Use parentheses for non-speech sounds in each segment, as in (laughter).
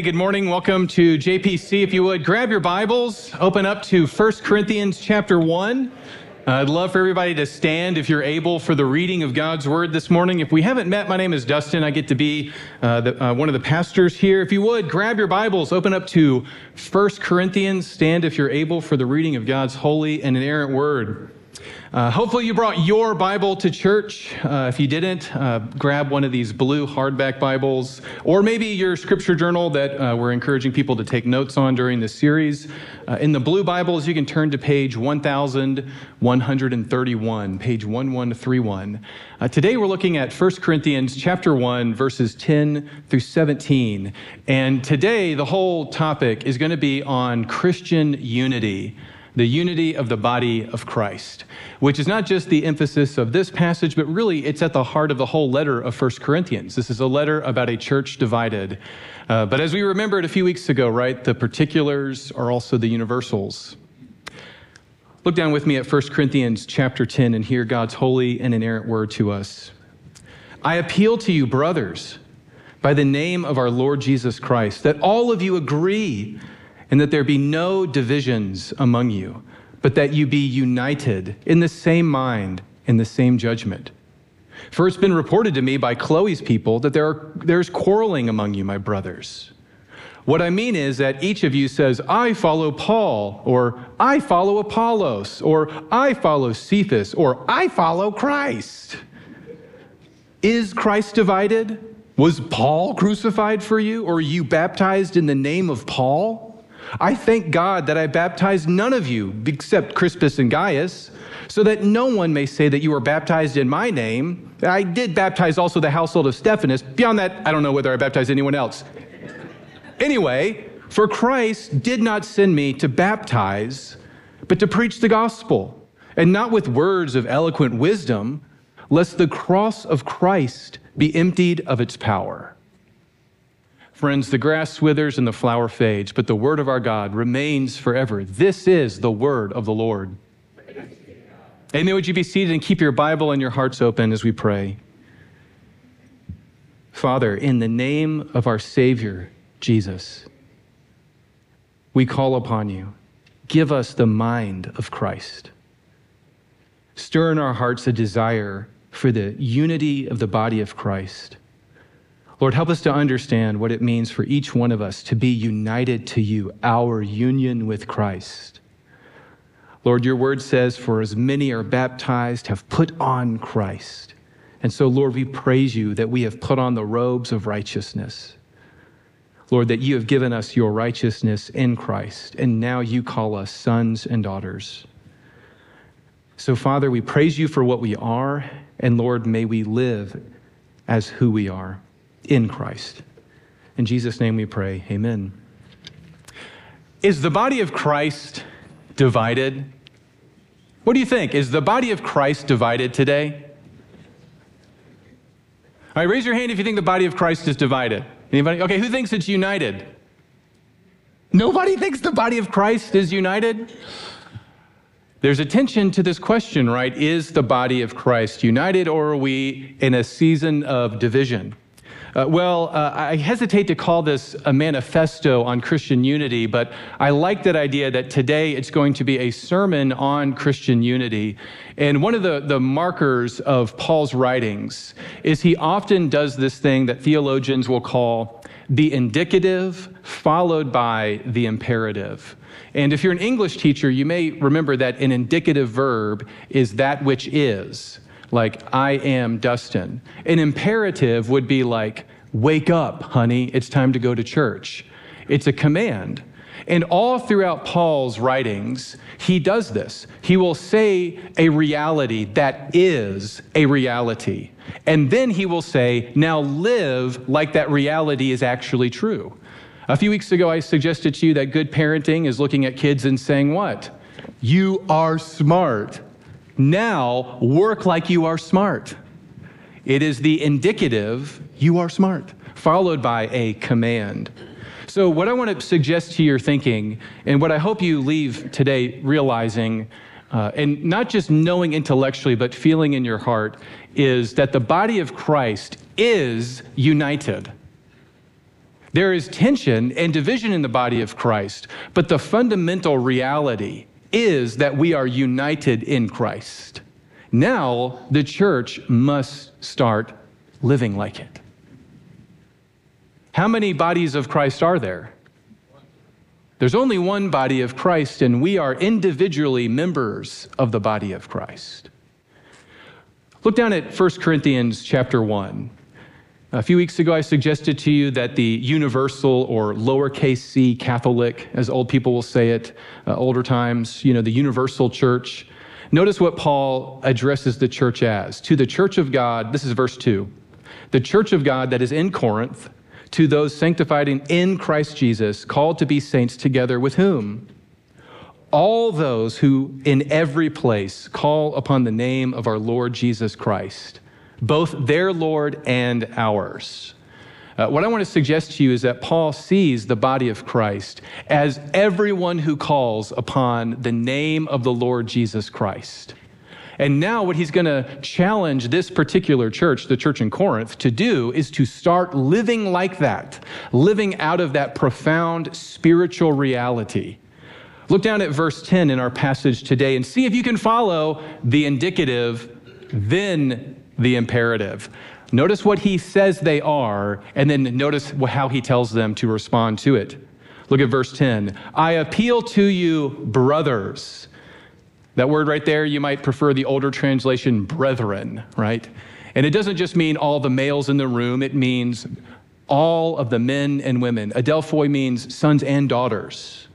Hey, good morning. Welcome to JPC. If you would, grab your Bibles, open up to 1 Corinthians chapter 1. Uh, I'd love for everybody to stand if you're able for the reading of God's Word this morning. If we haven't met, my name is Dustin. I get to be uh, the, uh, one of the pastors here. If you would, grab your Bibles, open up to 1 Corinthians, stand if you're able for the reading of God's holy and inerrant Word. Uh, hopefully, you brought your Bible to church. Uh, if you didn't, uh, grab one of these blue hardback Bibles, or maybe your scripture journal that uh, we're encouraging people to take notes on during this series. Uh, in the blue Bibles, you can turn to page 1131, page 1131. Uh, today, we're looking at 1 Corinthians chapter 1, verses 10 through 17. And today, the whole topic is going to be on Christian unity the unity of the body of Christ, which is not just the emphasis of this passage, but really it's at the heart of the whole letter of 1 Corinthians. This is a letter about a church divided. Uh, but as we remembered a few weeks ago, right, the particulars are also the universals. Look down with me at 1 Corinthians chapter 10 and hear God's holy and inerrant word to us. I appeal to you, brothers, by the name of our Lord Jesus Christ, that all of you agree and that there be no divisions among you, but that you be united in the same mind, in the same judgment. For it's been reported to me by Chloe's people that there are, there's quarreling among you, my brothers. What I mean is that each of you says, I follow Paul, or I follow Apollos, or I follow Cephas, or I follow Christ. Is Christ divided? Was Paul crucified for you, or you baptized in the name of Paul? I thank God that I baptized none of you except Crispus and Gaius, so that no one may say that you were baptized in my name. I did baptize also the household of Stephanas. Beyond that, I don't know whether I baptized anyone else. Anyway, for Christ did not send me to baptize, but to preach the gospel, and not with words of eloquent wisdom, lest the cross of Christ be emptied of its power. Friends, the grass withers and the flower fades, but the word of our God remains forever. This is the word of the Lord. Amen. Would you be seated and keep your Bible and your hearts open as we pray? Father, in the name of our Savior, Jesus, we call upon you. Give us the mind of Christ. Stir in our hearts a desire for the unity of the body of Christ Lord, help us to understand what it means for each one of us to be united to you, our union with Christ. Lord, your word says, For as many are baptized, have put on Christ. And so, Lord, we praise you that we have put on the robes of righteousness. Lord, that you have given us your righteousness in Christ, and now you call us sons and daughters. So, Father, we praise you for what we are, and Lord, may we live as who we are in Christ. In Jesus' name we pray. Amen. Is the body of Christ divided? What do you think? Is the body of Christ divided today? All right, raise your hand if you think the body of Christ is divided. Anybody? Okay, who thinks it's united? Nobody thinks the body of Christ is united? There's attention to this question, right? Is the body of Christ united or are we in a season of division? Uh, well, uh, I hesitate to call this a manifesto on Christian unity, but I like that idea that today it's going to be a sermon on Christian unity. And one of the, the markers of Paul's writings is he often does this thing that theologians will call the indicative followed by the imperative. And if you're an English teacher, you may remember that an indicative verb is that which is like, I am Dustin. An imperative would be like, wake up, honey, it's time to go to church. It's a command. And all throughout Paul's writings, he does this. He will say a reality that is a reality. And then he will say, now live like that reality is actually true. A few weeks ago, I suggested to you that good parenting is looking at kids and saying, What? You are smart. Now work like you are smart. It is the indicative, you are smart, followed by a command. So, what I want to suggest to your thinking, and what I hope you leave today realizing, uh, and not just knowing intellectually, but feeling in your heart, is that the body of Christ is united. There is tension and division in the body of Christ, but the fundamental reality is that we are united in Christ. Now, the church must start living like it. How many bodies of Christ are there? There's only one body of Christ, and we are individually members of the body of Christ. Look down at 1 Corinthians chapter 1. A few weeks ago, I suggested to you that the universal or lowercase c Catholic, as old people will say it, uh, older times, you know, the universal church. Notice what Paul addresses the church as. To the church of God, this is verse 2. The church of God that is in Corinth, to those sanctified in, in Christ Jesus, called to be saints together with whom? All those who in every place call upon the name of our Lord Jesus Christ both their Lord and ours. Uh, what I want to suggest to you is that Paul sees the body of Christ as everyone who calls upon the name of the Lord Jesus Christ. And now, what he's going to challenge this particular church, the church in Corinth, to do is to start living like that, living out of that profound spiritual reality. Look down at verse 10 in our passage today and see if you can follow the indicative, then the imperative. Notice what he says they are, and then notice how he tells them to respond to it. Look at verse 10. I appeal to you, brothers. That word right there, you might prefer the older translation, brethren, right? And it doesn't just mean all the males in the room, it means all of the men and women. Adelphoi means sons and daughters.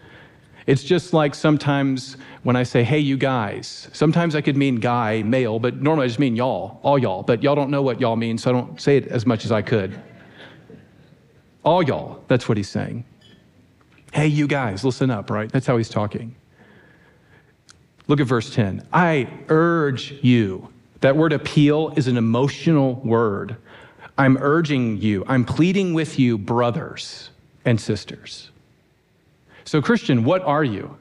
It's just like sometimes when I say, hey, you guys, sometimes I could mean guy, male, but normally I just mean y'all, all y'all. But y'all don't know what y'all mean, so I don't say it as much as I could. All y'all, that's what he's saying. Hey, you guys, listen up, right? That's how he's talking. Look at verse 10. I urge you. That word appeal is an emotional word. I'm urging you, I'm pleading with you, brothers and sisters. So, Christian, what are you?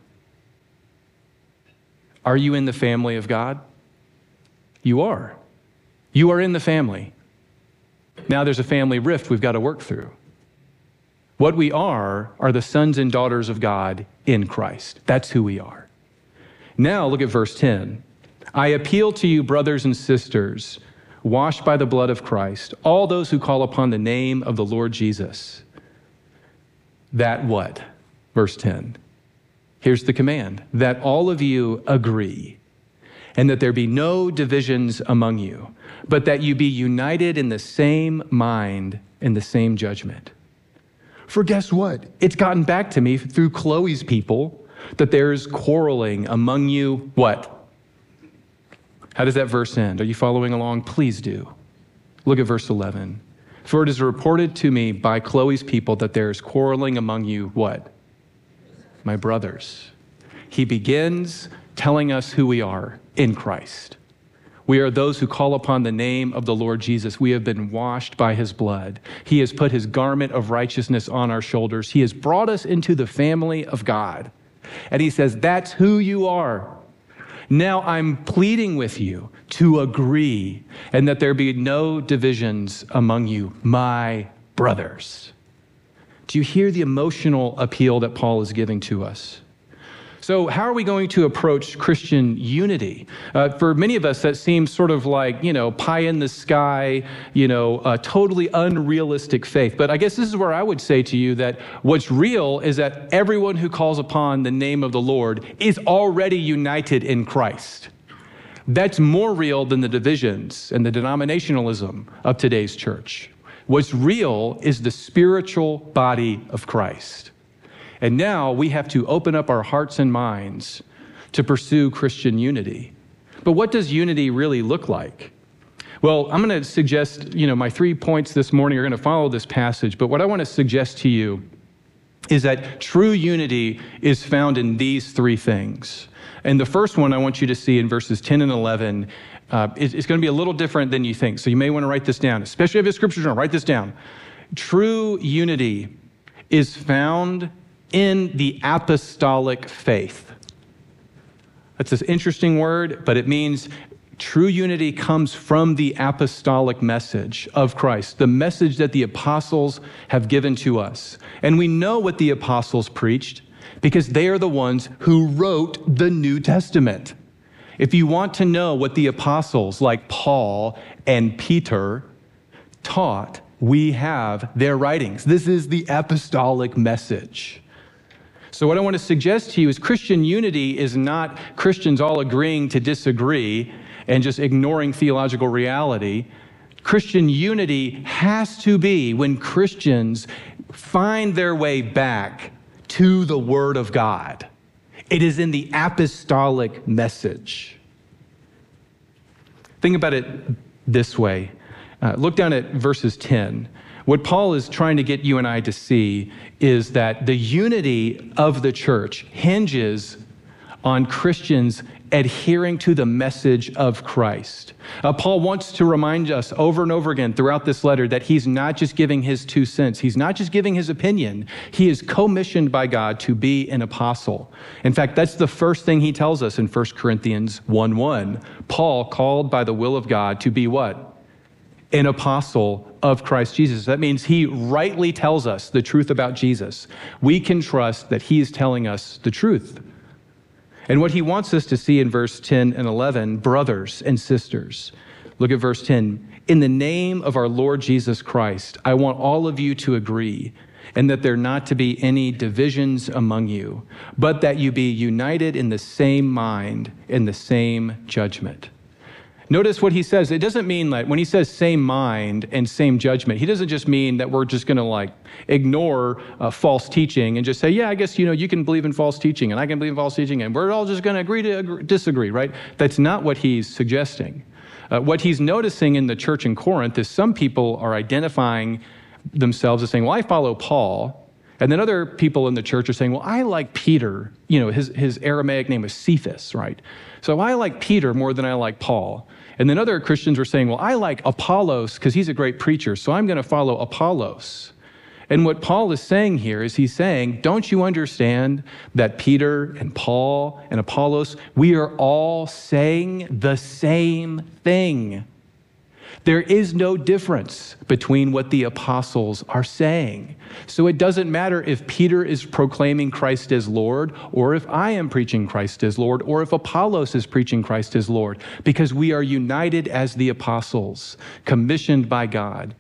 Are you in the family of God? You are. You are in the family. Now there's a family rift we've got to work through. What we are are the sons and daughters of God in Christ. That's who we are. Now look at verse 10. I appeal to you, brothers and sisters, washed by the blood of Christ, all those who call upon the name of the Lord Jesus. That what? Verse 10 Here's the command that all of you agree, and that there be no divisions among you, but that you be united in the same mind and the same judgment. For guess what? It's gotten back to me through Chloe's people that there's quarreling among you. What? How does that verse end? Are you following along? Please do. Look at verse 11. For it is reported to me by Chloe's people that there is quarreling among you. What? My brothers. He begins telling us who we are in Christ. We are those who call upon the name of the Lord Jesus. We have been washed by his blood. He has put his garment of righteousness on our shoulders. He has brought us into the family of God. And he says, That's who you are. Now I'm pleading with you to agree and that there be no divisions among you, my brothers. Do you hear the emotional appeal that Paul is giving to us? So, how are we going to approach Christian unity? Uh, for many of us, that seems sort of like, you know, pie in the sky, you know, a totally unrealistic faith. But I guess this is where I would say to you that what's real is that everyone who calls upon the name of the Lord is already united in Christ. That's more real than the divisions and the denominationalism of today's church. What's real is the spiritual body of Christ. And now we have to open up our hearts and minds to pursue Christian unity. But what does unity really look like? Well, I'm going to suggest, you know, my three points this morning are going to follow this passage, but what I want to suggest to you is that true unity is found in these three things. And the first one I want you to see in verses 10 and 11 uh, it's, going to be a little different than you think. So you may want to write this down, especially if it's scripture journal. Write this down. True unity is found in the apostolic faith. That's an interesting word, but it means True unity comes from the apostolic message of Christ, the message that the apostles have given to us. And we know what the apostles preached because they are the ones who wrote the New Testament. If you want to know what the apostles like Paul and Peter taught, we have their writings. This is the apostolic message. So, what I want to suggest to you is Christian unity is not Christians all agreeing to disagree and just ignoring theological reality. Christian unity has to be when Christians find their way back to the Word of God. It is in the apostolic message. Think about it this way uh, look down at verses 10. What Paul is trying to get you and I to see is that the unity of the church hinges on Christians adhering to the message of Christ. Uh, Paul wants to remind us over and over again throughout this letter that he's not just giving his two cents, he's not just giving his opinion. He is commissioned by God to be an apostle. In fact, that's the first thing he tells us in 1 Corinthians 1 1. Paul, called by the will of God to be what? An apostle of Christ Jesus. That means he rightly tells us the truth about Jesus. We can trust that he is telling us the truth. And what he wants us to see in verse 10 and 11, brothers and sisters, look at verse 10. In the name of our Lord Jesus Christ, I want all of you to agree, and that there not to be any divisions among you, but that you be united in the same mind, in the same judgment. Notice what he says. It doesn't mean that when he says same mind and same judgment, he doesn't just mean that we're just going to like ignore uh, false teaching and just say, yeah, I guess, you know, you can believe in false teaching and I can believe in false teaching and we're all just going to agree to agree, disagree, right? That's not what he's suggesting. Uh, what he's noticing in the church in Corinth is some people are identifying themselves as saying, well, I follow Paul. And then other people in the church are saying, well, I like Peter. You know, his, his Aramaic name was Cephas, right? So I like Peter more than I like Paul. And then other Christians were saying, well, I like Apollos because he's a great preacher, so I'm going to follow Apollos. And what Paul is saying here is he's saying, don't you understand that Peter and Paul and Apollos, we are all saying the same thing? There is no difference between what the apostles are saying. So it doesn't matter if Peter is proclaiming Christ as Lord, or if I am preaching Christ as Lord, or if Apollos is preaching Christ as Lord, because we are united as the apostles, commissioned by God.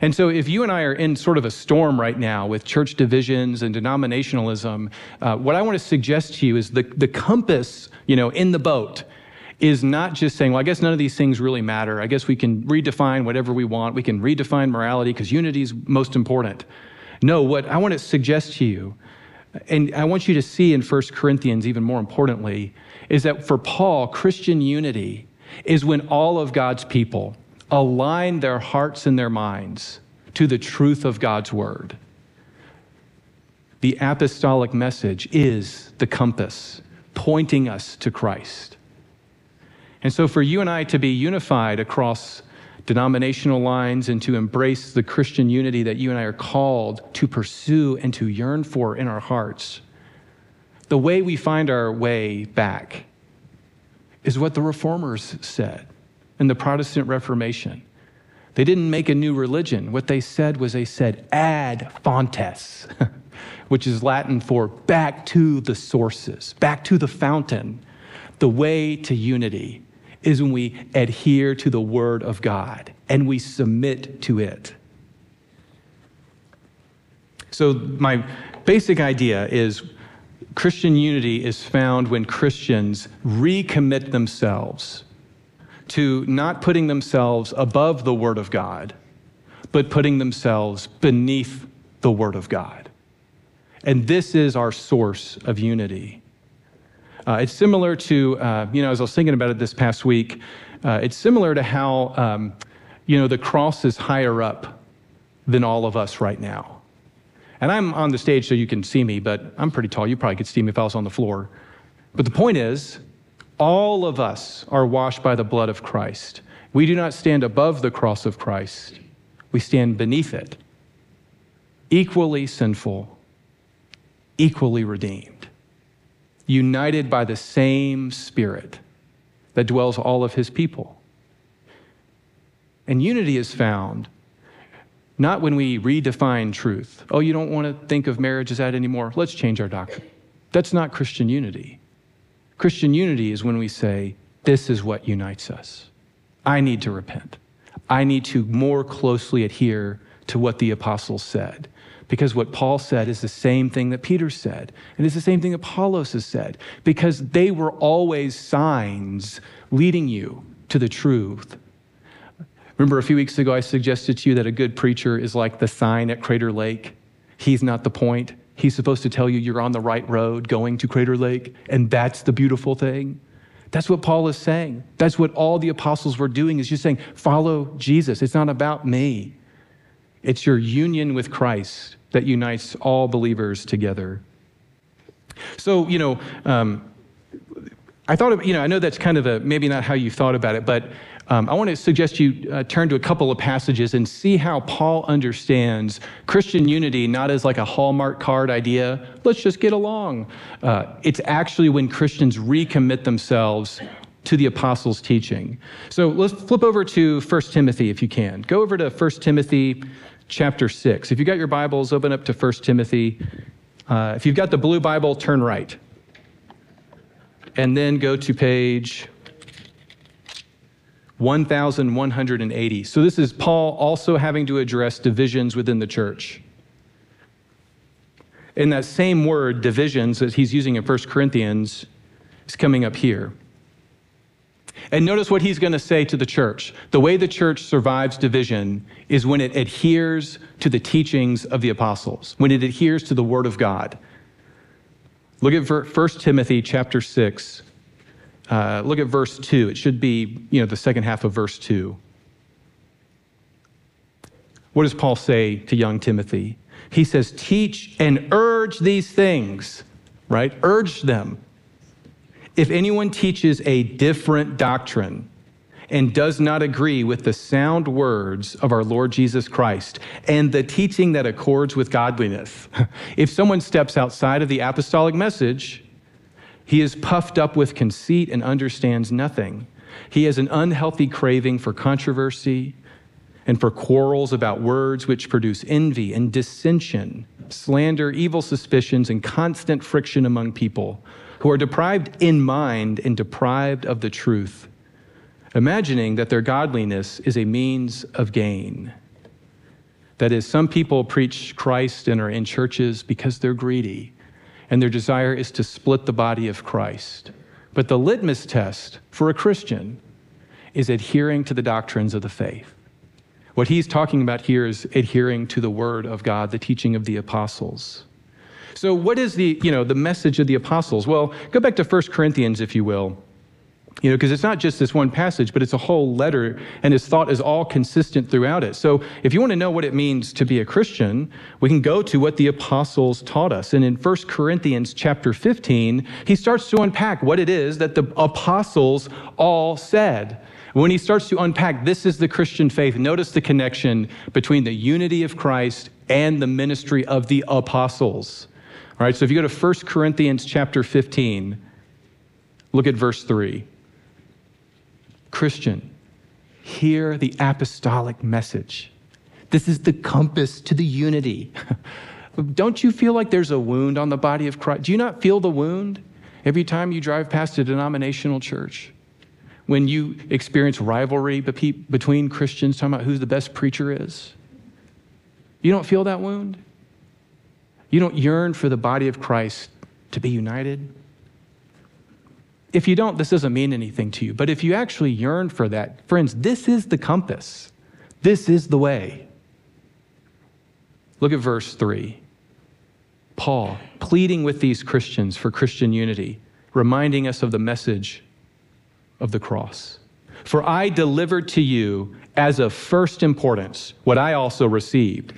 And so, if you and I are in sort of a storm right now with church divisions and denominationalism, uh, what I want to suggest to you is the, the compass, you know, in the boat is not just saying, well, I guess none of these things really matter. I guess we can redefine whatever we want. We can redefine morality because unity is most important. No, what I want to suggest to you, and I want you to see in 1 Corinthians even more importantly, is that for Paul, Christian unity is when all of God's people align their hearts and their minds to the truth of God's word. The apostolic message is the compass pointing us to Christ. And so, for you and I to be unified across denominational lines and to embrace the Christian unity that you and I are called to pursue and to yearn for in our hearts, the way we find our way back is what the reformers said in the Protestant Reformation. They didn't make a new religion. What they said was they said ad fontes, (laughs) which is Latin for back to the sources, back to the fountain, the way to unity is when we adhere to the Word of God and we submit to it. So, my basic idea is Christian unity is found when Christians recommit themselves to not putting themselves above the Word of God, but putting themselves beneath the Word of God. And this is our source of unity. Uh, it's similar to, uh, you know, as I was thinking about it this past week, uh, it's similar to how, um, you know, the cross is higher up than all of us right now. And I'm on the stage so you can see me, but I'm pretty tall. You probably could see me if I was on the floor. But the point is, all of us are washed by the blood of Christ. We do not stand above the cross of Christ, we stand beneath it, equally sinful, equally redeemed united by the same Spirit that dwells all of his people. And unity is found not when we redefine truth. Oh, you don't want to think of marriage as that anymore? Let's change our doctrine. That's not Christian unity. Christian unity is when we say, this is what unites us. I need to repent. I need to more closely adhere to what the apostles said. Because what Paul said is the same thing that Peter said, and it's the same thing Apollos has said, because they were always signs leading you to the truth. Remember a few weeks ago, I suggested to you that a good preacher is like the sign at Crater Lake. He's not the point. He's supposed to tell you you're on the right road going to Crater Lake, and that's the beautiful thing. That's what Paul is saying. That's what all the apostles were doing is just saying, follow Jesus. It's not about me. It's your union with Christ that unites all believers together. So, you know, um, I thought, of, you know, I know that's kind of a maybe not how you thought about it, but um, I want to suggest you uh, turn to a couple of passages and see how Paul understands Christian unity not as like a Hallmark card idea, let's just get along. Uh, it's actually when Christians recommit themselves to the apostles' teaching. So let's flip over to 1 Timothy if you can. Go over to 1 Timothy chapter 6. If you've got your Bibles, open up to 1 Timothy. Uh, if you've got the blue Bible, turn right. And then go to page 1,180. So this is Paul also having to address divisions within the church. In that same word, divisions, that he's using in 1 Corinthians, is coming up here. And notice what he's going to say to the church. The way the church survives division is when it adheres to the teachings of the apostles, when it adheres to the word of God. Look at 1 Timothy chapter 6. Uh, look at verse 2. It should be, you know, the second half of verse 2. What does Paul say to young Timothy? He says, Teach and urge these things, right? Urge them. If anyone teaches a different doctrine and does not agree with the sound words of our Lord Jesus Christ and the teaching that accords with godliness, (laughs) if someone steps outside of the apostolic message, he is puffed up with conceit and understands nothing. He has an unhealthy craving for controversy and for quarrels about words which produce envy and dissension, slander, evil suspicions, and constant friction among people who are deprived in mind and deprived of the truth, imagining that their godliness is a means of gain. That is, some people preach Christ and are in churches because they're greedy, and their desire is to split the body of Christ. But the litmus test for a Christian is adhering to the doctrines of the faith. What he's talking about here is adhering to the word of God, the teaching of the apostles. So, what is the, you know, the message of the apostles? Well, go back to 1 Corinthians, if you will. You know, because it's not just this one passage, but it's a whole letter, and his thought is all consistent throughout it. So, if you want to know what it means to be a Christian, we can go to what the apostles taught us. And in 1 Corinthians chapter 15, he starts to unpack what it is that the apostles all said. When he starts to unpack, this is the Christian faith, notice the connection between the unity of Christ and the ministry of the apostles. All right, so if you go to 1 Corinthians chapter 15, look at verse 3. Christian, hear the apostolic message. This is the compass to the unity. (laughs) Don't you feel like there's a wound on the body of Christ? Do you not feel the wound every time you drive past a denominational church? When you experience rivalry between Christians, talking about who the best preacher is? You don't feel that wound? You don't yearn for the body of Christ to be united? If you don't, this doesn't mean anything to you. But if you actually yearn for that, friends, this is the compass. This is the way. Look at verse 3. Paul pleading with these Christians for Christian unity, reminding us of the message of the cross. For I delivered to you as of first importance what I also received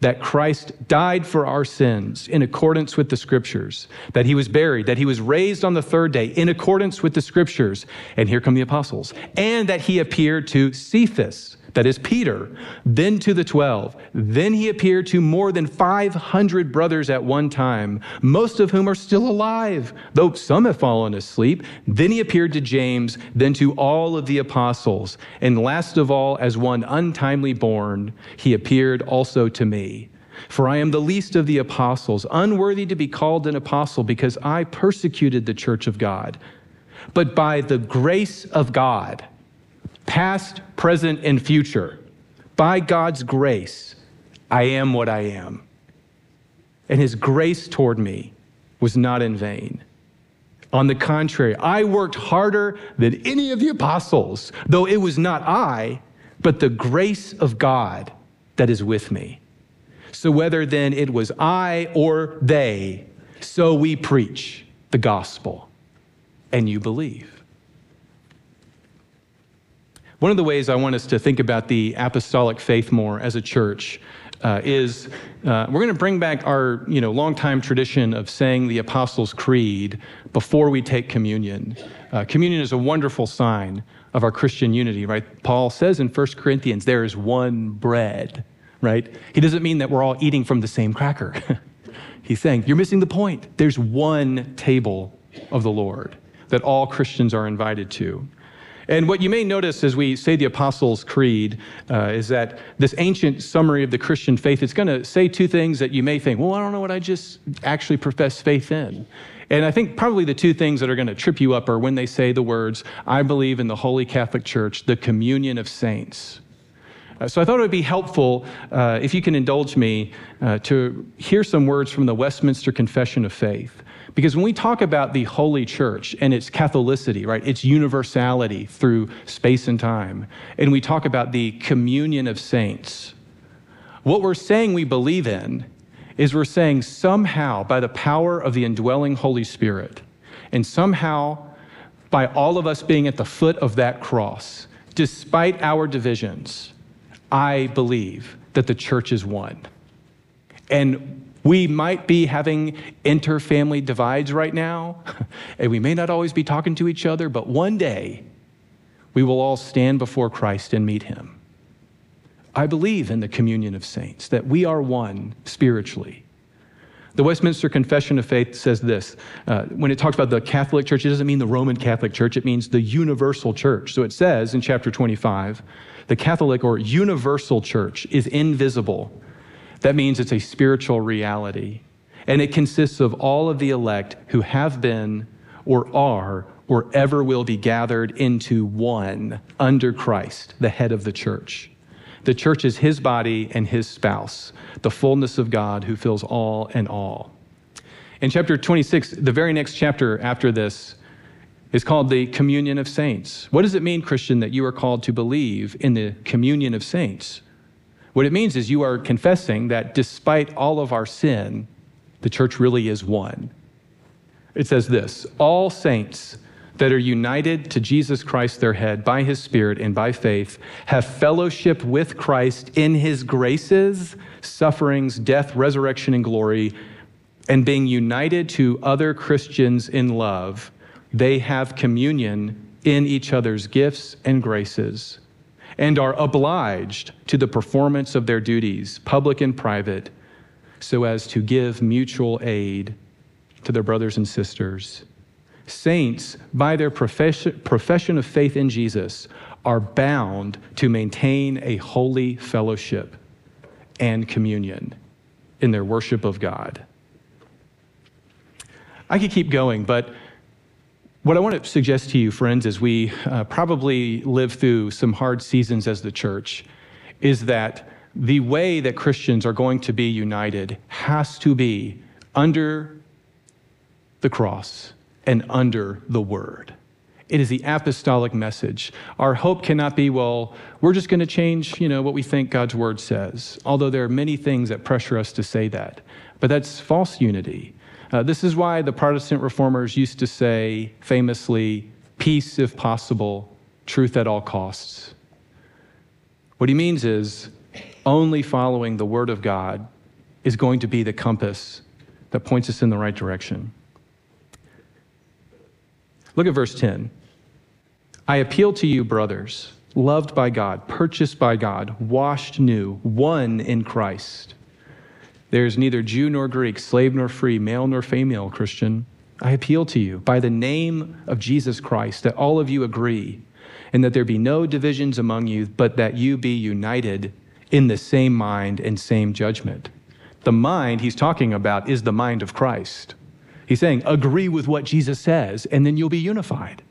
that Christ died for our sins in accordance with the scriptures, that he was buried, that he was raised on the third day in accordance with the scriptures. And here come the apostles. And that he appeared to Cephas, that is Peter, then to the 12. Then he appeared to more than 500 brothers at one time, most of whom are still alive, though some have fallen asleep. Then he appeared to James, then to all of the apostles. And last of all, as one untimely born, he appeared also to me. For I am the least of the apostles, unworthy to be called an apostle because I persecuted the church of God. But by the grace of God, past, present, and future. By God's grace, I am what I am. And his grace toward me was not in vain. On the contrary, I worked harder than any of the apostles, though it was not I, but the grace of God that is with me. So whether then it was I or they, so we preach the gospel, and you believe. One of the ways I want us to think about the apostolic faith more as a church uh, is uh, we're going to bring back our you know longtime tradition of saying the Apostles' Creed before we take communion. Uh, communion is a wonderful sign of our Christian unity, right? Paul says in 1 Corinthians, there is one bread, right? He doesn't mean that we're all eating from the same cracker. (laughs) He's saying, you're missing the point. There's one table of the Lord that all Christians are invited to. And what you may notice as we say the Apostles' Creed uh, is that this ancient summary of the Christian faith, it's going to say two things that you may think, well, I don't know what I just actually profess faith in. And I think probably the two things that are going to trip you up are when they say the words, I believe in the Holy Catholic Church, the communion of saints. Uh, so I thought it would be helpful, uh, if you can indulge me, uh, to hear some words from the Westminster Confession of Faith. Because when we talk about the Holy Church and its Catholicity, right, its universality through space and time, and we talk about the communion of saints, what we're saying we believe in is we're saying somehow by the power of the indwelling Holy Spirit, and somehow by all of us being at the foot of that cross, despite our divisions, I believe that the church is one. And we might be having inter-family divides right now, (laughs) and we may not always be talking to each other, but one day we will all stand before Christ and meet him. I believe in the communion of saints, that we are one spiritually. The Westminster Confession of Faith says this uh, when it talks about the Catholic Church, it doesn't mean the Roman Catholic Church, it means the universal church. So it says in chapter 25, the Catholic or universal church is invisible that means it's a spiritual reality. And it consists of all of the elect who have been or are or ever will be gathered into one under Christ, the head of the church. The church is his body and his spouse, the fullness of God who fills all and all. In chapter 26, the very next chapter after this, is called the communion of saints. What does it mean, Christian, that you are called to believe in the communion of saints? What it means is you are confessing that despite all of our sin, the church really is one. It says this All saints that are united to Jesus Christ, their head, by his Spirit and by faith, have fellowship with Christ in his graces, sufferings, death, resurrection, and glory, and being united to other Christians in love, they have communion in each other's gifts and graces and are obliged to the performance of their duties, public and private, so as to give mutual aid to their brothers and sisters. Saints, by their profession, of faith in Jesus, are bound to maintain a holy fellowship and communion in their worship of God. I could keep going, but what I want to suggest to you, friends, as we uh, probably live through some hard seasons as the church, is that the way that Christians are going to be united has to be under the cross and under the word. It is the apostolic message. Our hope cannot be, well, we're just going to change, you know, what we think God's word says. Although there are many things that pressure us to say that. But that's false unity. Uh, this is why the Protestant reformers used to say famously, peace if possible, truth at all costs. What he means is only following the Word of God is going to be the compass that points us in the right direction. Look at verse 10. I appeal to you, brothers, loved by God, purchased by God, washed new, one in Christ. There is neither Jew nor Greek, slave nor free, male nor female, Christian. I appeal to you by the name of Jesus Christ that all of you agree and that there be no divisions among you, but that you be united in the same mind and same judgment. The mind he's talking about is the mind of Christ. He's saying, agree with what Jesus says, and then you'll be unified.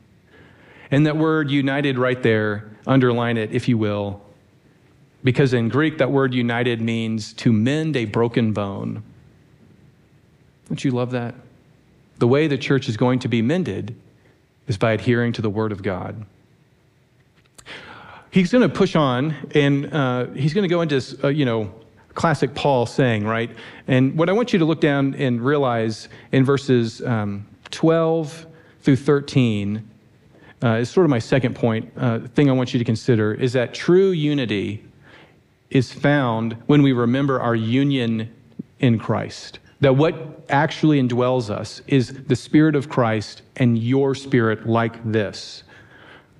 And that word united right there, underline it if you will, because in Greek, that word united means to mend a broken bone. Don't you love that? The way the church is going to be mended is by adhering to the word of God. He's going to push on, and uh, he's going to go into, uh, you know, classic Paul saying, right? And what I want you to look down and realize in verses um, 12 through 13 uh, is sort of my second point, uh, thing I want you to consider, is that true unity is found when we remember our union in Christ. That what actually indwells us is the Spirit of Christ and your spirit like this.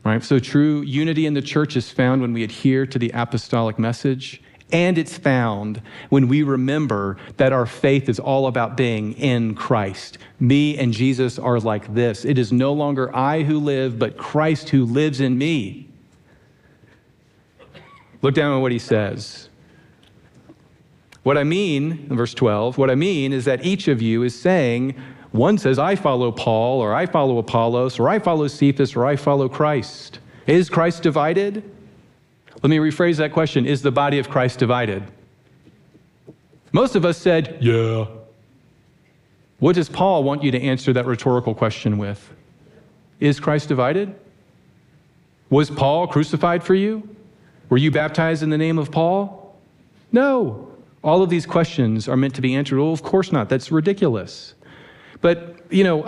Right? So true unity in the church is found when we adhere to the apostolic message. And it's found when we remember that our faith is all about being in Christ. Me and Jesus are like this. It is no longer I who live, but Christ who lives in me. Look down at what he says. What I mean, in verse 12, what I mean is that each of you is saying, one says, I follow Paul, or I follow Apollos, or I follow Cephas, or I follow Christ. Is Christ divided? Let me rephrase that question Is the body of Christ divided? Most of us said, Yeah. What does Paul want you to answer that rhetorical question with? Is Christ divided? Was Paul crucified for you? Were you baptized in the name of Paul? No. All of these questions are meant to be answered. Well, of course not. That's ridiculous. But, you know,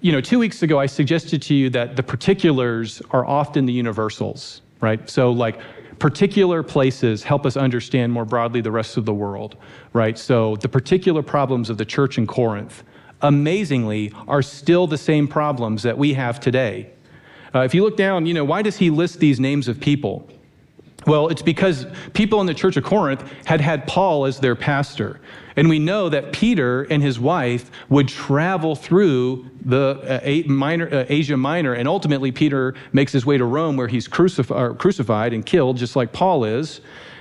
you know, two weeks ago I suggested to you that the particulars are often the universals, right? So, like, particular places help us understand more broadly the rest of the world, right? So, the particular problems of the church in Corinth, amazingly, are still the same problems that we have today. Uh, if you look down, you know, why does he list these names of people? Well, it's because people in the church of Corinth had had Paul as their pastor. And we know that Peter and his wife would travel through the uh, minor, uh, Asia Minor, and ultimately Peter makes his way to Rome where he's crucif- crucified and killed, just like Paul is.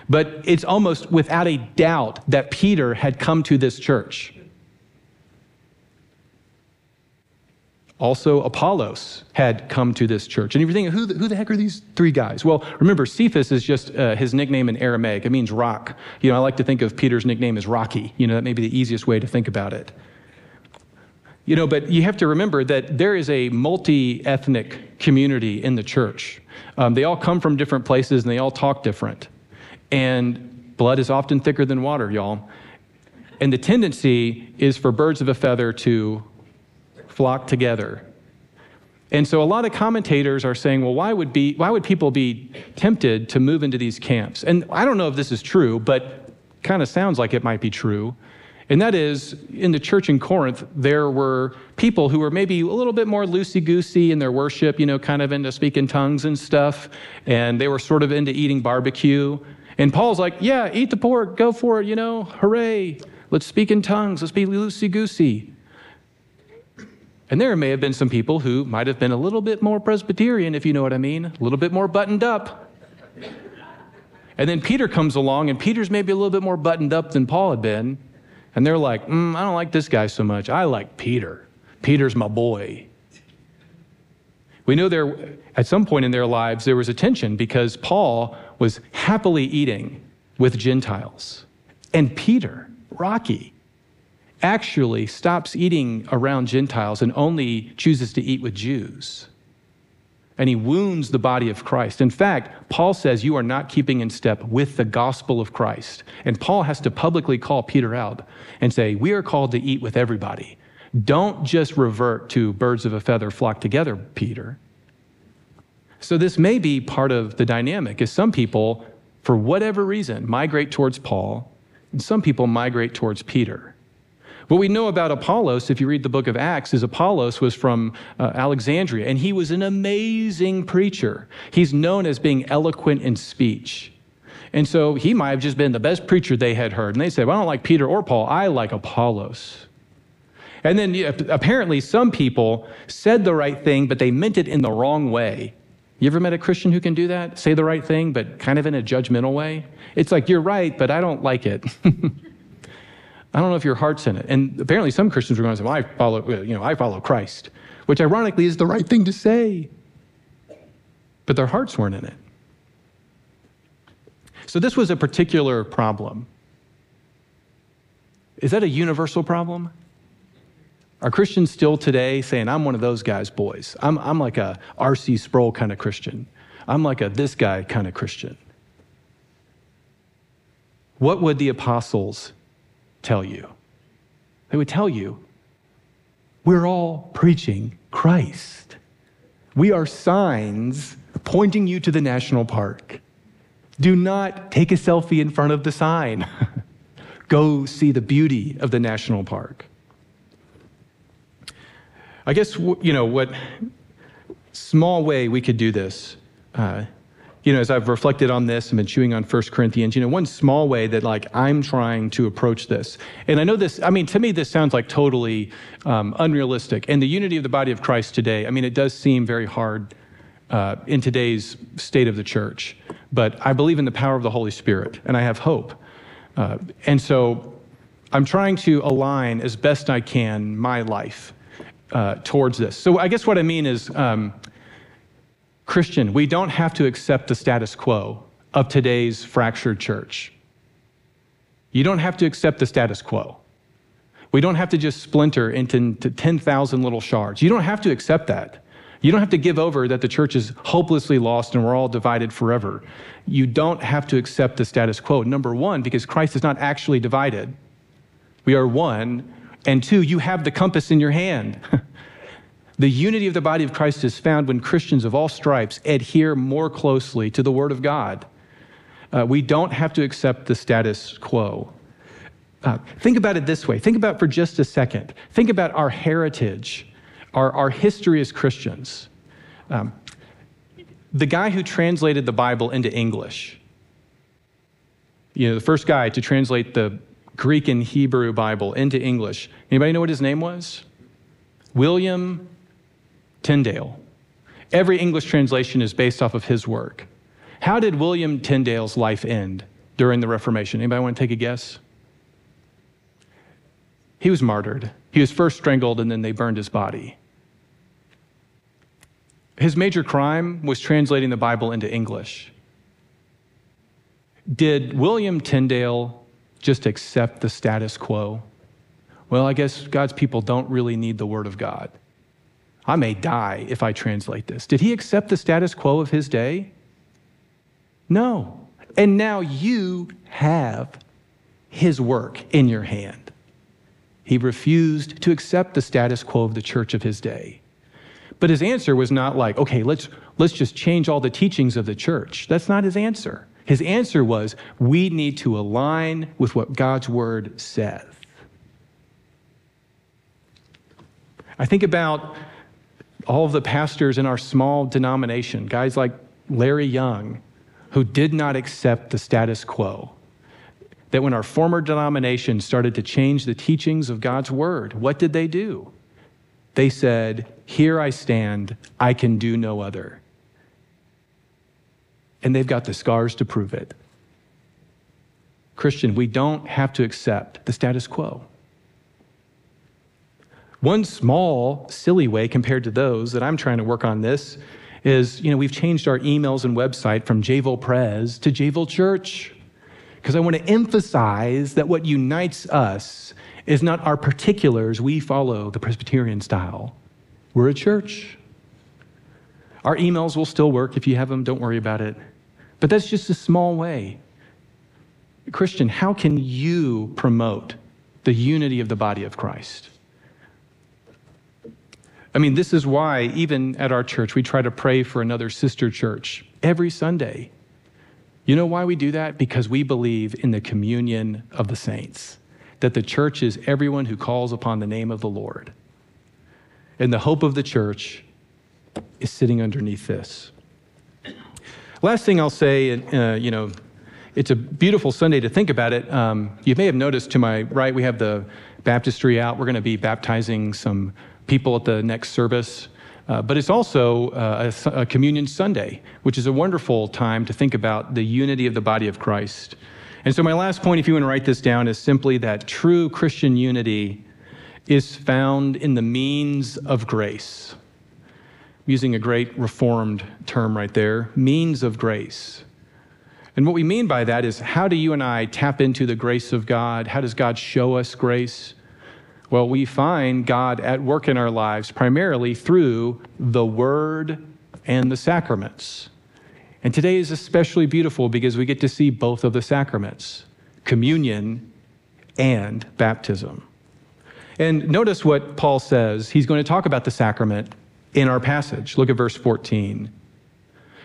But it's almost without a doubt that Peter had come to this church. Also, Apollos had come to this church. And you're thinking, who the, who the heck are these three guys? Well, remember, Cephas is just uh, his nickname in Aramaic. It means rock. You know, I like to think of Peter's nickname as Rocky. You know, that may be the easiest way to think about it. You know, but you have to remember that there is a multi ethnic community in the church. Um, they all come from different places and they all talk different. And blood is often thicker than water, y'all. And the tendency is for birds of a feather to flock together. And so a lot of commentators are saying, well, why would, be, why would people be tempted to move into these camps? And I don't know if this is true, but kind of sounds like it might be true. And that is, in the church in Corinth, there were people who were maybe a little bit more loosey goosey in their worship, you know, kind of into speaking tongues and stuff. And they were sort of into eating barbecue. And Paul's like, yeah, eat the pork, go for it, you know, hooray. Let's speak in tongues, let's be loosey goosey. And there may have been some people who might have been a little bit more Presbyterian, if you know what I mean, a little bit more buttoned up. And then Peter comes along, and Peter's maybe a little bit more buttoned up than Paul had been. And they're like, mm, I don't like this guy so much. I like Peter. Peter's my boy. We know there, at some point in their lives, there was a tension because Paul was happily eating with Gentiles. And Peter, Rocky, actually stops eating around Gentiles and only chooses to eat with Jews. And he wounds the body of Christ. In fact, Paul says you are not keeping in step with the gospel of Christ. And Paul has to publicly call Peter out and say, We are called to eat with everybody. Don't just revert to birds of a feather flock together, Peter. So this may be part of the dynamic is some people, for whatever reason, migrate towards Paul, and some people migrate towards Peter. What we know about Apollos, if you read the book of Acts, is Apollos was from uh, Alexandria, and he was an amazing preacher. He's known as being eloquent in speech. And so he might have just been the best preacher they had heard. And they said, Well, I don't like Peter or Paul, I like Apollos. And then apparently some people said the right thing, but they meant it in the wrong way. You ever met a Christian who can do that? Say the right thing, but kind of in a judgmental way? It's like, you're right, but I don't like it. (laughs) I don't know if your heart's in it. And apparently some Christians were going to say, well, I follow, you know, I follow Christ, which ironically is the right thing to say. But their hearts weren't in it. So this was a particular problem. Is that a universal problem? Are Christians still today saying, I'm one of those guys, boys? I'm, I'm like a R.C. Sproul kind of Christian. I'm like a this guy kind of Christian. What would the apostles tell you? They would tell you, we're all preaching Christ. We are signs pointing you to the national park. Do not take a selfie in front of the sign. (laughs) Go see the beauty of the national park. I guess, you know, what small way we could do this uh, you know, as I've reflected on this and been chewing on First Corinthians, you know, one small way that like I'm trying to approach this, and I know this, I mean, to me, this sounds like totally um, unrealistic. And the unity of the body of Christ today, I mean, it does seem very hard uh, in today's state of the church. But I believe in the power of the Holy Spirit, and I have hope. Uh, and so I'm trying to align as best I can my life uh, towards this. So I guess what I mean is, um, Christian, we don't have to accept the status quo of today's fractured church. You don't have to accept the status quo. We don't have to just splinter into 10,000 little shards. You don't have to accept that. You don't have to give over that the church is hopelessly lost and we're all divided forever. You don't have to accept the status quo. Number one, because Christ is not actually divided. We are one. And two, you have the compass in your hand. (laughs) The unity of the body of Christ is found when Christians of all stripes adhere more closely to the Word of God. Uh, we don't have to accept the status quo. Uh, think about it this way. Think about for just a second. Think about our heritage, our, our history as Christians. Um, the guy who translated the Bible into English, you know, the first guy to translate the Greek and Hebrew Bible into English, anybody know what his name was? William Tyndale. Every English translation is based off of his work. How did William Tyndale's life end during the Reformation? Anybody want to take a guess? He was martyred. He was first strangled and then they burned his body. His major crime was translating the Bible into English. Did William Tyndale just accept the status quo? Well, I guess God's people don't really need the Word of God. I may die if I translate this. Did he accept the status quo of his day? No. And now you have his work in your hand. He refused to accept the status quo of the church of his day. But his answer was not like, okay, let's, let's just change all the teachings of the church. That's not his answer. His answer was, we need to align with what God's word says. I think about all of the pastors in our small denomination, guys like Larry Young, who did not accept the status quo. That when our former denomination started to change the teachings of God's word, what did they do? They said, Here I stand, I can do no other. And they've got the scars to prove it. Christian, we don't have to accept the status quo. One small, silly way compared to those that I'm trying to work on this is, you know, we've changed our emails and website from JVille Pres to JVille Church. Because I want to emphasize that what unites us is not our particulars. We follow the Presbyterian style. We're a church. Our emails will still work if you have them, don't worry about it. But that's just a small way. Christian, how can you promote the unity of the body of Christ? I mean, this is why, even at our church, we try to pray for another sister church every Sunday. You know why we do that? Because we believe in the communion of the saints. that the church is everyone who calls upon the name of the Lord. And the hope of the church is sitting underneath this. Last thing I'll say, uh, you know, it's a beautiful Sunday to think about it. Um, you may have noticed to my right, we have the baptistry out. We're going to be baptizing some people at the next service. Uh, but it's also uh, a, a, communion Sunday, which is a wonderful time to think about the unity of the body of Christ. And so, my last point, if you want to write this down, is simply that true Christian unity is found in the means of grace. I'm using a great reformed term right there means of grace. And what we mean by that is how do you and I tap into the grace of God? How does God show us grace? Well, we find God at work in our lives primarily through the Word and the sacraments. And today is especially beautiful because we get to see both of the sacraments communion and baptism. And notice what Paul says. He's going to talk about the sacrament in our passage. Look at verse 14.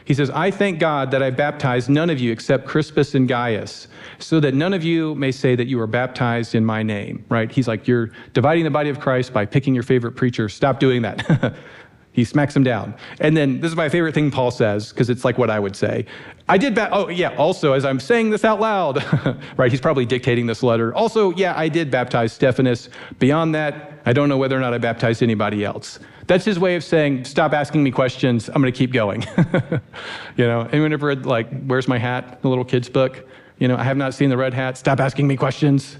He says, I thank God that I baptized none of you except Crispus and Gaius, so that none of you may say that you were baptized in my name, right? He's like, You're dividing the body of Christ by picking your favorite preacher. Stop doing that. (laughs) he smacks him down. And then this is my favorite thing Paul says, because it's like what I would say. I did, ba- oh, yeah, also, as I'm saying this out loud, (laughs) right? He's probably dictating this letter. Also, yeah, I did baptize Stephanas. Beyond that, I don't know whether or not I baptized anybody else. That's his way of saying, stop asking me questions. I'm going to keep going. (laughs) you know, anyone ever read, like, Where's My Hat, the little kid's book? You know, I have not seen the red hat. Stop asking me questions.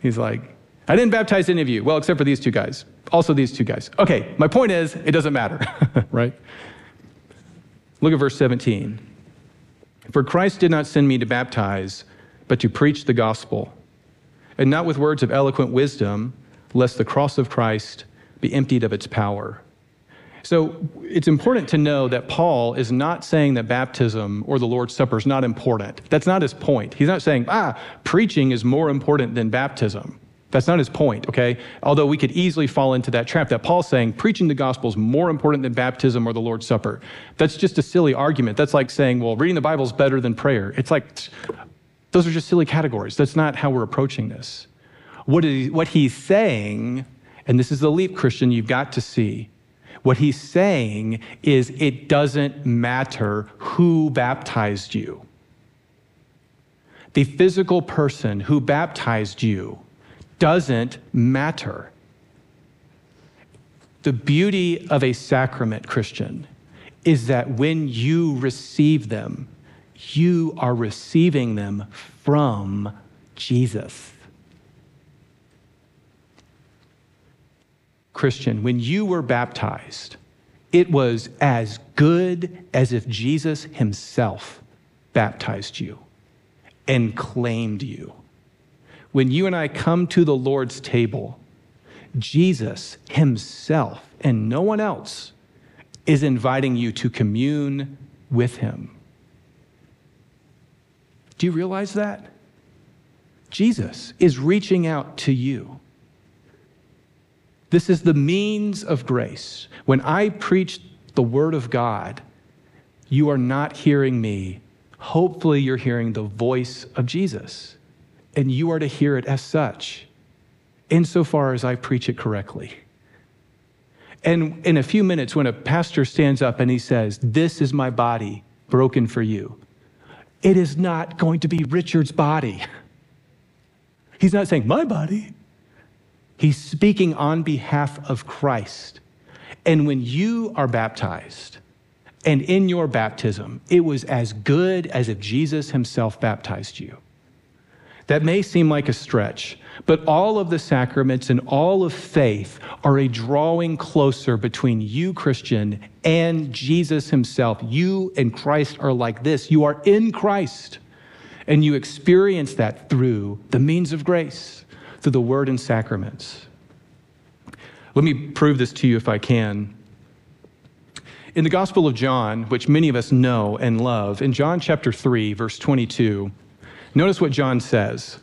He's like, I didn't baptize any of you. Well, except for these two guys. Also, these two guys. Okay, my point is, it doesn't matter, (laughs) right? Look at verse 17. For Christ did not send me to baptize, but to preach the gospel, and not with words of eloquent wisdom, lest the cross of Christ be emptied of its power. So it's important to know that Paul is not saying that baptism or the Lord's Supper is not important. That's not his point. He's not saying, ah, preaching is more important than baptism. That's not his point, okay? Although we could easily fall into that trap that Paul's saying preaching the gospel is more important than baptism or the Lord's Supper. That's just a silly argument. That's like saying, well, reading the Bible is better than prayer. It's like, those are just silly categories. That's not how we're approaching this. What, is, what he's saying and this is the leap, Christian, you've got to see. What he's saying is it doesn't matter who baptized you. The physical person who baptized you doesn't matter. The beauty of a sacrament, Christian, is that when you receive them, you are receiving them from Jesus. Christian, when you were baptized, it was as good as if Jesus himself baptized you and claimed you. When you and I come to the Lord's table, Jesus himself and no one else is inviting you to commune with him. Do you realize that? Jesus is reaching out to you. This is the means of grace. When I preach the Word of God, you are not hearing me. Hopefully, you're hearing the voice of Jesus, and you are to hear it as such, insofar as I preach it correctly. And in a few minutes, when a pastor stands up and he says, This is my body broken for you, it is not going to be Richard's body. He's not saying, My body. He's speaking on behalf of Christ. And when you are baptized, and in your baptism, it was as good as if Jesus himself baptized you. That may seem like a stretch, but all of the sacraments and all of faith are a drawing closer between you, Christian, and Jesus himself. You and Christ are like this. You are in Christ, and you experience that through the means of grace through the word and sacraments. Let me prove this to you if I can. In the Gospel of John, which many of us know and love, in John chapter 3, verse 22, notice what John says.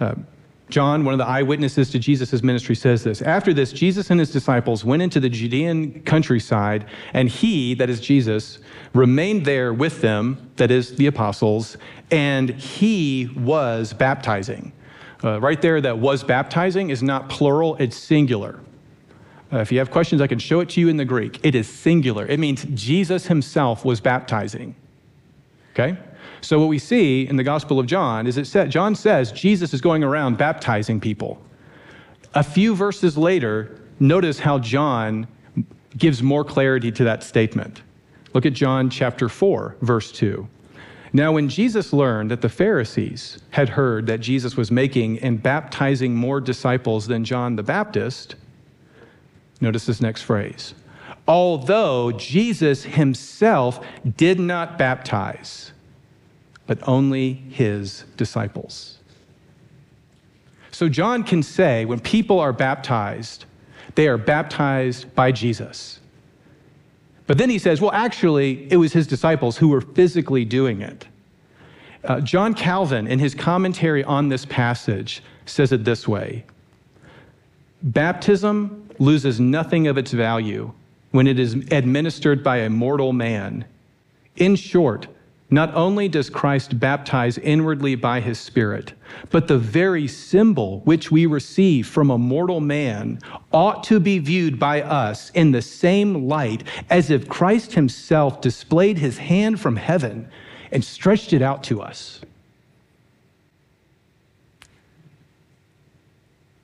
Uh, John, one of the eyewitnesses to Jesus' ministry, says this After this, Jesus and his disciples went into the Judean countryside, and he, that is Jesus, remained there with them, that is the apostles, and he was baptizing. Uh, right there, that was baptizing is not plural, it's singular. Uh, if you have questions, I can show it to you in the Greek. It is singular. It means Jesus himself was baptizing. Okay? So what we see in the Gospel of John is it said John says Jesus is going around baptizing people. A few verses later, notice how John gives more clarity to that statement. Look at John chapter 4, verse 2. Now, when Jesus learned that the Pharisees had heard that Jesus was making and baptizing more disciples than John the Baptist, notice this next phrase. Although Jesus himself did not baptize, but only his disciples. So, John can say when people are baptized, they are baptized by Jesus. But then he says, well, actually, it was his disciples who were physically doing it. Uh, John Calvin, in his commentary on this passage, says it this way Baptism loses nothing of its value when it is administered by a mortal man. In short, not only does Christ baptize inwardly by his Spirit, but the very symbol which we receive from a mortal man ought to be viewed by us in the same light as if Christ himself displayed his hand from heaven and stretched it out to us.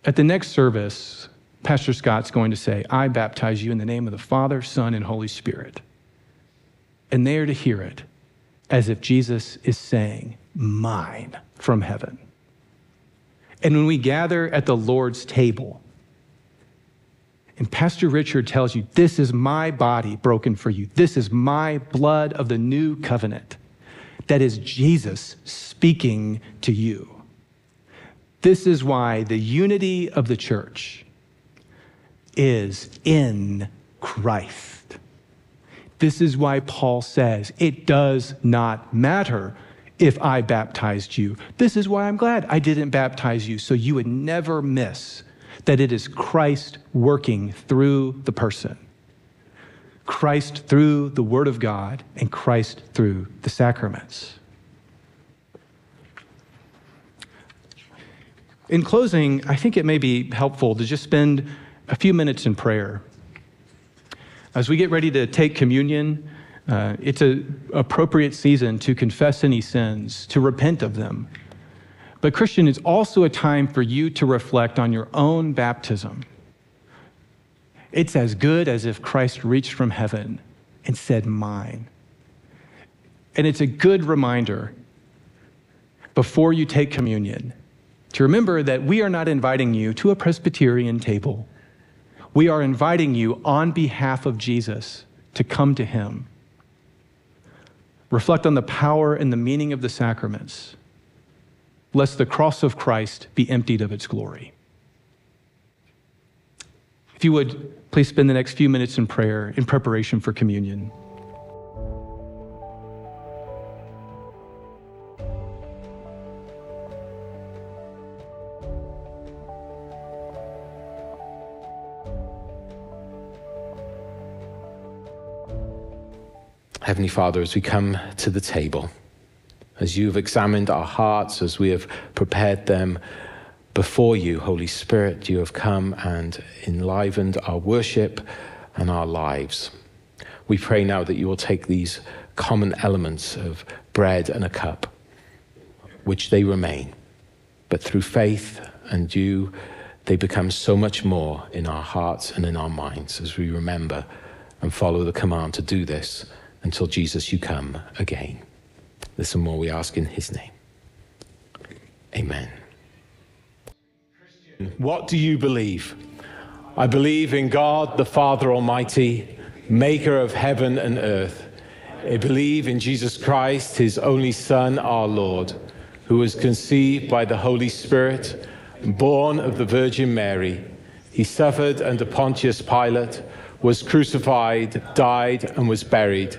At the next service, Pastor Scott's going to say, I baptize you in the name of the Father, Son, and Holy Spirit. And they are to hear it as if Jesus is saying, Mine from heaven. And when we gather at the Lord's table, and Pastor Richard tells you, This is my body broken for you, this is my blood of the new covenant. That is Jesus speaking to you. This is why the unity of the church is in Christ. This is why Paul says it does not matter if I baptized you. This is why I'm glad I didn't baptize you, so you would never miss that it is Christ working through the person. Christ through the Word of God and Christ through the sacraments. In closing, I think it may be helpful to just spend a few minutes in prayer. As we get ready to take communion, uh, it's an appropriate season to confess any sins, to repent of them. But, Christian, it's also a time for you to reflect on your own baptism. It's as good as if Christ reached from heaven and said, Mine. And it's a good reminder before you take communion to remember that we are not inviting you to a Presbyterian table we are inviting you on behalf of Jesus to come to him. Reflect on the power and the meaning of the sacraments, lest the cross of Christ be emptied of its glory. If you would, please spend the next few minutes in prayer in preparation for communion. Heavenly Father, as we come to the table, as you've examined our hearts, as we have prepared them before you, Holy Spirit, you have come and enlivened our worship and our lives. We pray now that you will take these common elements of bread and a cup, which they remain, but through faith and you, they become so much more in our hearts and in our minds as we remember and follow the command to do this until Jesus, you come again. This and more we ask in his name. Amen. What do you believe? I believe in God, the Father Almighty, maker of heaven and earth. I believe in Jesus Christ, his only Son, our Lord, who was conceived by the Holy Spirit, born of the Virgin Mary. He suffered under Pontius Pilate, was crucified, died, and was buried